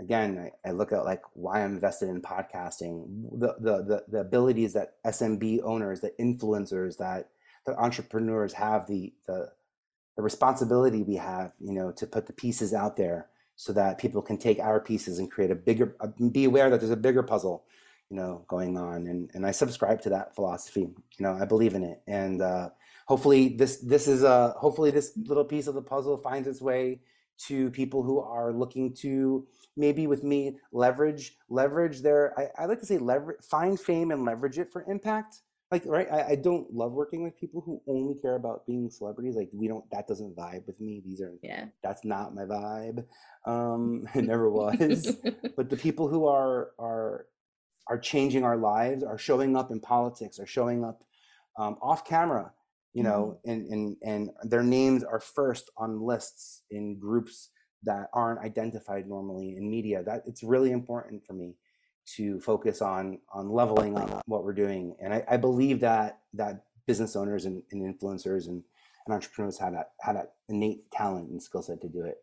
[SPEAKER 1] Again, I, I look at like why I'm invested in podcasting, the, the, the, the abilities that SMB owners, that influencers, that, that entrepreneurs have, the, the, the responsibility we have, you know, to put the pieces out there so that people can take our pieces and create a bigger uh, be aware that there's a bigger puzzle you know going on. And and i subscribe to that philosophy you know i believe in it. And uh, hopefully this this is a hopefully this little piece of the puzzle finds its way to people who are looking to maybe with me leverage leverage their i, I like to say leverage find fame and leverage it for impact like right I, I don't love working with people who only care about being celebrities like we don't that doesn't vibe with me these are
[SPEAKER 2] yeah
[SPEAKER 1] that's not my vibe um it never was but the people who are are are changing our lives are showing up in politics are showing up um, off camera you know mm-hmm. and and and their names are first on lists in groups that aren't identified normally in media that it's really important for me to focus on on leveling up what we're doing. And I, I believe that that business owners and, and influencers and, and entrepreneurs have that have that innate talent and skill set to do it.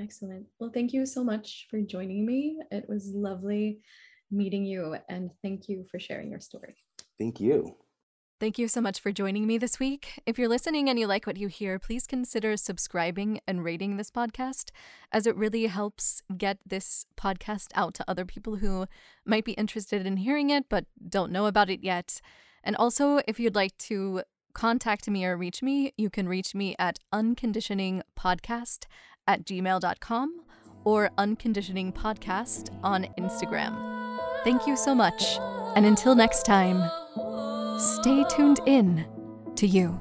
[SPEAKER 2] Excellent. Well, thank you so much for joining me. It was lovely meeting you, and thank you for sharing your story.
[SPEAKER 1] Thank you.
[SPEAKER 2] Thank you so much for joining me this week. If you're listening and you like what you hear, please consider subscribing and rating this podcast, as it really helps get this podcast out to other people who might be interested in hearing it but don't know about it yet. And also, if you'd like to contact me or reach me, you can reach me at unconditioningpodcast at gmail.com or unconditioningpodcast on Instagram. Thank you so much, and until next time. Stay tuned in to you.